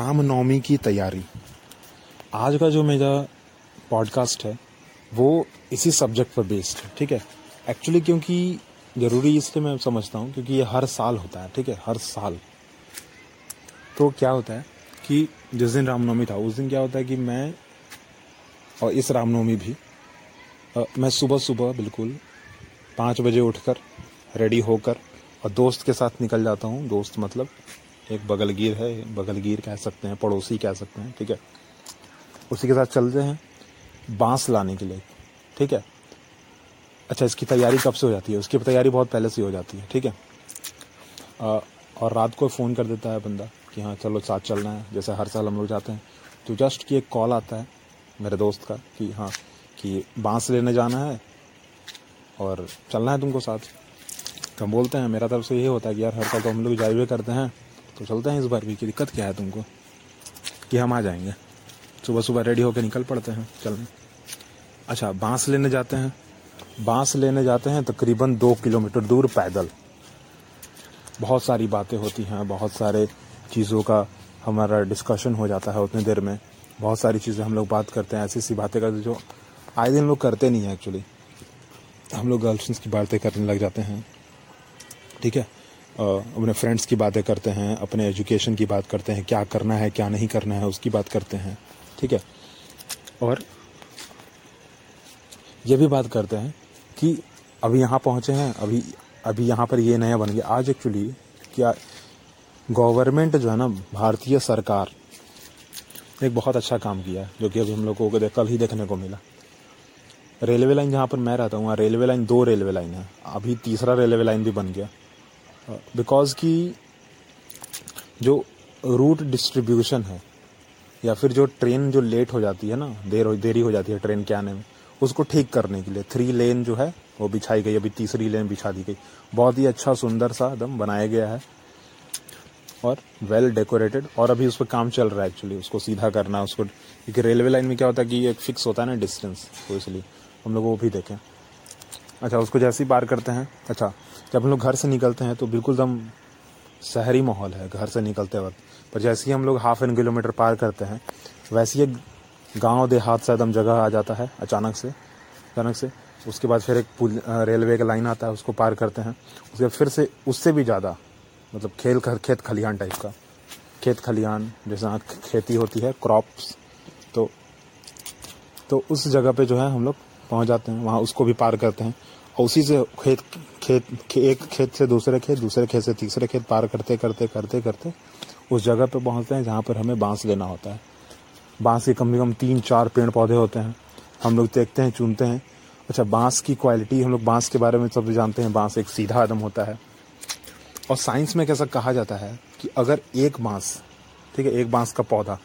रामनवमी की तैयारी। आज का जो मेरा पॉडकास्ट है वो इसी सब्जेक्ट पर बेस्ड है ठीक है? एक्चुअली क्योंकि ज़रूरी इसलिए मैं समझता हूँ क्योंकि ये हर साल होता है ठीक है? हर साल। तो क्या होता है कि जिस दिन रामनवमी था उस दिन क्या होता है कि मैं और इस रामनवमी भी आ, मैं सुबह सुबह बिल्कुल पाँच बजे उठकर रेडी होकर और दोस्त के साथ निकल जाता हूँ। दोस्त मतलब एक बगलगीर है, बगलगीर कह सकते हैं, पड़ोसी कह सकते हैं, ठीक है? उसी के साथ चलते हैं बाँस लाने के लिए, ठीक है? अच्छा इसकी तैयारी कब से हो जाती है? उसकी तैयारी बहुत पहले से हो जाती है, ठीक है? और रात को फ़ोन कर देता है बंदा कि हाँ चलो साथ चलना है, जैसे हर साल हम लोग जाते हैं। तो जस्ट कि एक कॉल आता है मेरे दोस्त का कि हाँ कि बाँस लेने जाना है और चलना है तुमको साथ। तो हम बोलते हैं, मेरा तरफ़ से यही होता है कि यार, हर साल तो हम लोग ड्राइवे करते हैं। तो चलते हैं इस बार भी की दिक्कत क्या है तुमको? कि हम आ जाएँगे। सुबह सुबह रेडी होकर निकल पड़ते हैं, चलने। अच्छा बाँस लेने जाते हैं। बाँस लेने जाते हैं तकरीबन दो किलोमीटर दूर पैदल। बहुत सारी बातें होती हैं, बहुत सारे चीज़ों का हमारा डिस्कशन हो जाता है उतनी देर में। बहुत सारी चीज़ें हम लोग बात करते हैं ऐसी ऐसी बातें करते जो आए दिन लोग करते नहीं हैं एक्चुअली हम लोग गर्लफ्रेंड्स की बातें करने लग जाते हैं। ठीक है? अपने फ्रेंड्स की बातें करते हैं, अपने एजुकेशन की बात करते हैं, क्या करना है, क्या नहीं करना है, उसकी बात करते हैं, ठीक है? और ये भी बात करते हैं कि अभी यहाँ पहुँचे हैं, अभी अभी यहाँ पर ये नया बन गया। आज एक्चुअली क्या गवर्नमेंट जो है ना, भारतीय सरकार एक बहुत अच्छा काम किया जो कि अभी हम लोगों को कल ही देखने को मिला। रेलवे लाइन जहाँ पर मैं रहता हूँ, वहाँ रेलवे लाइन, दो रेलवे लाइन है। अभी तीसरा रेलवे लाइन भी बन गया। बिकॉज़ की जो रूट डिस्ट्रीब्यूशन है, या फिर जो ट्रेन जो लेट हो जाती है ना, देर हो, देरी हो जाती है ट्रेन के आने में, उसको ठीक करने के लिए थ्री लेन जो है, वो बिछाई गई, अभी तीसरी लेन बिछा दी गई। बहुत ही अच्छा सुंदर सा एकदम बनाया गया है, और वेल डेकोरेटेड और अभी उस पर काम चल रहा है एक्चुअली उसको सीधा करना, उसको, क्योंकि रेलवे लाइन में क्या होता है कि एक फिक्स होता है ना डिस्टेंस तो इसलिए हम लोग वो भी देखें। अच्छा उसको जैसे ही पार करते हैं अच्छा जब हम लोग घर से निकलते हैं तो बिल्कुल एकदम शहरी माहौल है, घर से निकलते वक्त। पर जैसे ही हम लोग हाफ़ एन किलोमीटर पार करते हैं, वैसे ही गाँव देहात से एकदम जगह आ जाता है, अचानक से अचानक से। उसके बाद फिर एक पुल रेलवे का लाइन आता है, उसको पार करते हैं। उसके फिर से, उससे भी ज़्यादा मतलब खेल खेत खलिहान टाइप का। खेत खलिहान, जैसे खेती होती है क्रॉप्स तो तो उस जगह पे जो है हम लोग पहुँच जाते हैं वहाँ उसको भी पार करते हैं। और उसी से खेत खेत खे, एक खेत से दूसरे खेत दूसरे खेत से तीसरे खेत पार करते करते करते करते उस जगह पे पहुँचते हैं जहाँ पर हमें बाँस लेना होता है। बाँस के कम से कम तीन चार पेड़ पौधे होते हैं। हम लोग देखते हैं चुनते हैं। अच्छा बाँस की क्वालिटी हम लोग बाँस के बारे में सब जानते हैं। बाँस एक सीधा आदम होता है। और साइंस में कैसा कहा जाता है कि अगर एक बाँस ठीक है एक बाँस का पौधा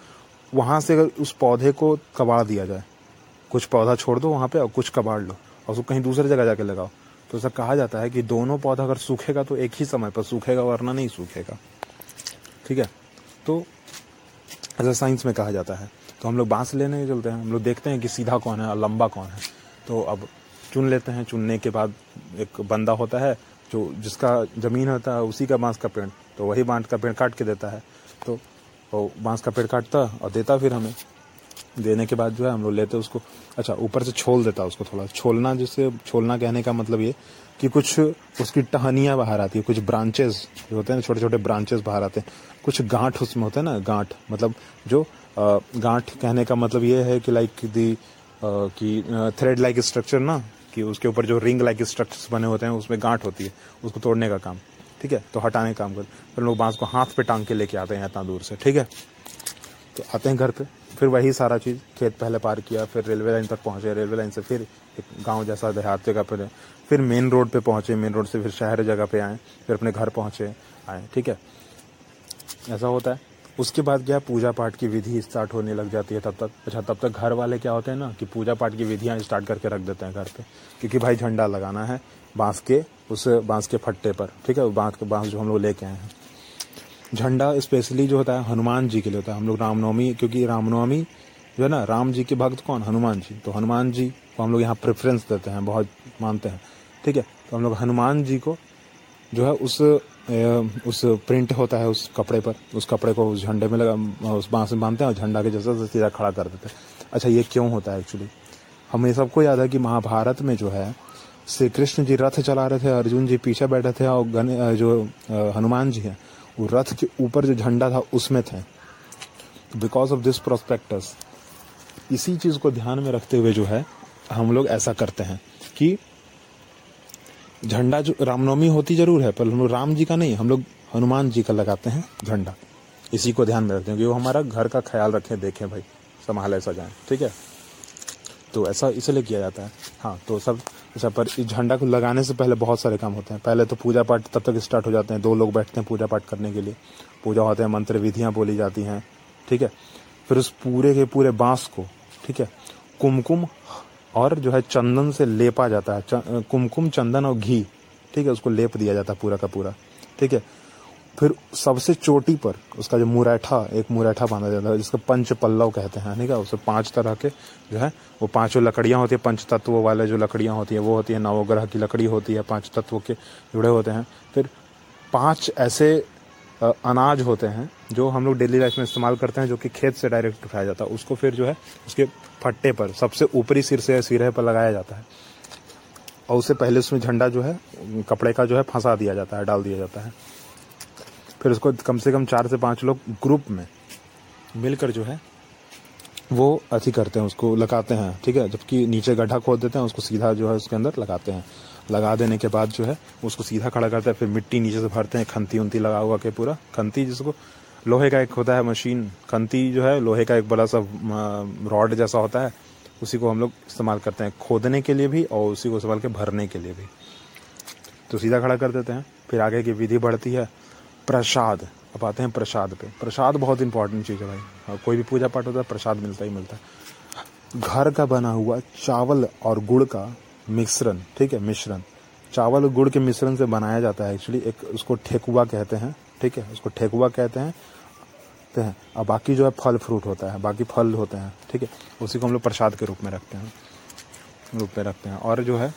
वहाँ से अगर उस पौधे को कबाड़ दिया जाए कुछ पौधा छोड़ दो वहाँ पे और कुछ कबाड़ लो और उसको कहीं दूसरी जगह जाके लगाओ। तो ऐसा कहा जाता है कि दोनों पौधा अगर सूखेगा तो एक ही समय पर सूखेगा, वरना नहीं सूखेगा। ठीक है? तो ऐसा साइंस में कहा जाता है। तो हम लोग बाँस लेने चलते हैं। हम लोग देखते हैं कि सीधा कौन है और लंबा कौन है। तो अब चुन लेते हैं। चुनने के बाद एक बंदा होता है जो जिसका ज़मीन होता है, उसी का बाँस का पेड़। तो वही बाँस का पेड़ काट के देता है। तो वो बाँस का पेड़ काटता और देता फिर हमें। देने के बाद जो है हम लोग लेते उसको। अच्छा ऊपर से छोल देता है उसको थोड़ा। छोलना जिससे, छोलना कहने का मतलब ये कि कुछ उसकी टहनियाँ बाहर आती है, कुछ ब्रांचेस जो होते हैं छोटे छोटे ब्रांचेस बाहर आते हैं। कुछ गांठ उसमें होते हैं ना, गांठ मतलब जो गांठ कहने का मतलब ये है कि लाइक दी कि थ्रेड लाइक स्ट्रक्चर ना, कि उसके ऊपर जो रिंग लाइक स्ट्रक्चर्स बने होते हैं, उसमें गांठ होती है, उसको तोड़ने का काम। ठीक है? तो हटाने का काम कर। फिर लोग बाँस को हाथ पे टांग के लेके आते हैं इतना दूर से। ठीक है? तो आते हैं घर पे। फिर वही सारा चीज़ खेत पहले पार किया, फिर रेलवे लाइन तक पहुँचे, रेलवे लाइन से फिर एक गाँव जैसा देहात जगह पर फिर मेन रोड पे पहुँचे, मेन रोड से फिर शहर जगह पे आए, फिर अपने घर पहुँचे, आए, ठीक है? ऐसा होता है। उसके बाद क्या पूजा पाठ की विधि स्टार्ट होने लग जाती है तब तक। अच्छा तब तक घर वाले क्या होते हैं ना, कि पूजा पाठ की विधियाँ स्टार्ट करके रख देते हैं घर पे। क्योंकि भाई झंडा लगाना है बाँस के, उस बाँस के फट्टे पर, ठीक है? बाँस के, बाँस जो हम लोग लेके आए हैं। झंडा स्पेशली जो होता है, हनुमान जी के लिए होता है। हम लोग रामनवमी, क्योंकि रामनवमी जो है ना, राम जी के भक्त कौन? हनुमान जी। तो हनुमान जी को हम लोग यहाँ प्रेफरेंस देते हैं, बहुत मानते हैं। ठीक है? तो हम लोग हनुमान जी को जो है उस उस प्रिंट होता है उस कपड़े पर। उस कपड़े को उस झंडे में लगा, उस बाँस में बांधते हैं और झंडा के जैसा सीधा खड़ा कर देते हैं। अच्छा ये क्यों होता है एक्चुअली हमें सबको याद है कि महाभारत में जो है, श्री कृष्ण जी रथ चला रहे थे, अर्जुन जी पीछे बैठे थे और गण जो हनुमान जी हैं वो रथ के ऊपर जो झंडा था उसमें थे। बिकॉज़ ऑफ़ दिस प्रोस्पेक्टस इसी चीज़ को ध्यान में रखते हुए जो है, हम लोग ऐसा करते हैं कि झंडा जो रामनवमी होती ज़रूर है, पर हम लोग राम जी का नहीं, हम लोग हनुमान जी का लगाते हैं झंडा। इसी को ध्यान में रखते हैं कि वो हमारा घर का ख्याल रखें, देखें भाई, संभाले सजाएँ, ठीक है? तो ऐसा इसलिए किया जाता है। हाँ तो सब ऐसा पर इस झंडा को लगाने से पहले बहुत सारे काम होते हैं। पहले तो पूजा पाठ तब तक स्टार्ट हो जाते हैं। दो लोग बैठते हैं पूजा पाठ करने के लिए। पूजा होते हैं, मंत्र विधियाँ बोली जाती हैं, ठीक है? फिर उस पूरे के पूरे बाँस को, ठीक है? कुमकुम और जो है चंदन से लेपा जाता है। कुमकुम, चंदन और घी, ठीक है? उसको लेप दिया जाता है पूरा का पूरा, ठीक है? फिर सबसे चोटी पर उसका जो मुरैठा, एक मुरैठा बांधा जाता है, जिसको पंच पल्लव कहते हैं, ठीक है? उसे पाँच तरह के जो है, वो पाँचों लकड़ियाँ होती है पंच तत्व वाले जो लकड़ियाँ होती है, वो होती है, नवग्रह की लकड़ी होती है, पाँच तत्वों के जुड़े होते हैं। फिर पाँच ऐसे अनाज होते हैं, जो हम लोग डेली लाइफ में इस्तेमाल करते हैं, जो कि खेत से डायरेक्ट उठाया जाता है। उसको फिर जो है, उसके फट्टे पर, सबसे ऊपरी सिर से, सिरे पर लगाया जाता है। और उससे पहले उसमें झंडा जो है, कपड़े का जो है, फंसा दिया जाता है, डाल दिया जाता है। फिर उसको कम से कम चार से पाँच लोग ग्रुप में मिलकर जो है, वो अथी करते हैं, उसको लगाते हैं, ठीक है? जबकि नीचे गड्ढा खोद देते हैं, उसको सीधा जो है उसके अंदर लगाते हैं। लगा देने के बाद जो है, उसको सीधा खड़ा करते हैं, फिर मिट्टी नीचे से भरते हैं, खंती उन्ती लगा हुआ के पूरा। खंती जिसको, लोहे का एक होता है मशीन, खंती जो है, लोहे का एक बड़ा सा रॉड जैसा होता है, उसी को हम लोग इस्तेमाल करते हैं, खोदने के लिए भी और उसी को इस्तेमाल के भरने के लिए भी। तो सीधा खड़ा कर देते हैं, फिर आगे की विधि बढ़ती है प्रसाद, अब आते हैं प्रसाद पे। प्रसाद बहुत इंपॉर्टेंट चीज़ है भाई। कोई भी पूजा पाठ होता है, प्रसाद मिलता ही मिलता है। घर का बना हुआ चावल और गुड़ का मिश्रण, ठीक है, मिश्रण। चावल और गुड़ के मिश्रण से बनाया जाता है एक्चुअली एक उसको ठेकुआ कहते हैं, ठीक है, उसको ठेकुआ कहते हैं हैं। और बाकी जो है फल फ्रूट होता है, बाकी फल होते हैं, ठीक है, उसी को हम लोग प्रसाद के रूप में रखते हैं, रूप में रखते हैं। और जो है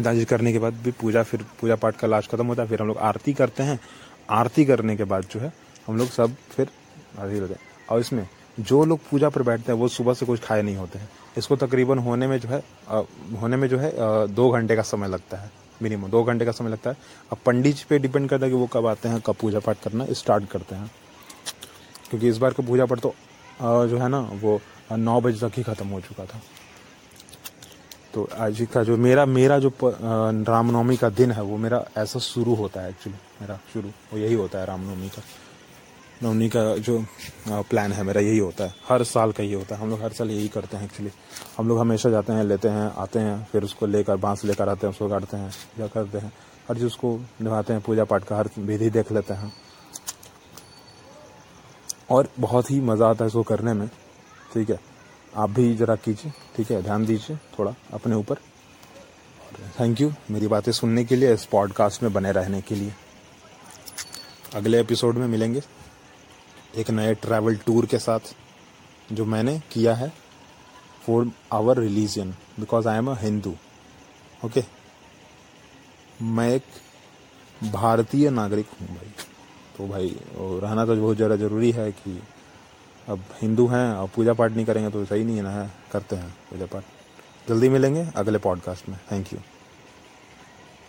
दाजी करने के बाद भी पूजा फिर, पूजा पाठ का लास्ट खत्म होता है, फिर हम लोग आरती करते हैं आरती करने के बाद जो है हम लोग सब फिर हाजिर होते हैं। और इसमें जो लोग पूजा पर बैठते हैं वो सुबह से कुछ खाए नहीं होते हैं। इसको तकरीबन होने में जो है आ, होने में जो है आ, दो घंटे का समय लगता है मिनिमम दो घंटे का समय लगता है। अब पंडित पे डिपेंड करता है कि वो कब आते हैं कब पूजा पाठ करना स्टार्ट करते हैं। क्योंकि इस बार का पूजा पाठ तो जो है ना वो नौ बजे तक ही ख़त्म हो चुका था। तो आज का जो मेरा मेरा जो रामनवमी का दिन है, वो मेरा ऐसा शुरू होता है एक्चुअली मेरा शुरू, वो यही होता है रामनवमी का। नवमी का जो प्लान है मेरा, यही होता है। हर साल का यही होता है। हम लोग हर साल यही करते हैं एक्चुअली हम लोग हमेशा जाते हैं, लेते हैं, आते हैं, फिर उसको लेकर, बाँस लेकर आते हैं, उसको काटते हैं या करते हैं। हर चीज़ उसको निभाते हैं पूजा पाठ का हर विधि देख लेते हैं। और बहुत ही मज़ा आता है इसको करने में, ठीक है? आप भी ज़रा कीजिए, ठीक है? ध्यान दीजिए थोड़ा अपने ऊपर। थैंक यू मेरी बातें सुनने के लिए, इस पॉडकास्ट में बने रहने के लिए। अगले एपिसोड में मिलेंगे एक नए ट्रैवल टूर के साथ, जो मैंने किया है for our religion because I am a Hindu okay मैं एक भारतीय नागरिक हूँ भाई। तो भाई रहना तो बहुत ज़्यादा ज़रूरी है कि अब हिंदू हैं और पूजा पाठ नहीं करेंगे तो सही नहीं है ना, करते हैं पूजा पाठ। जल्दी मिलेंगे अगले पॉडकास्ट में। Thank you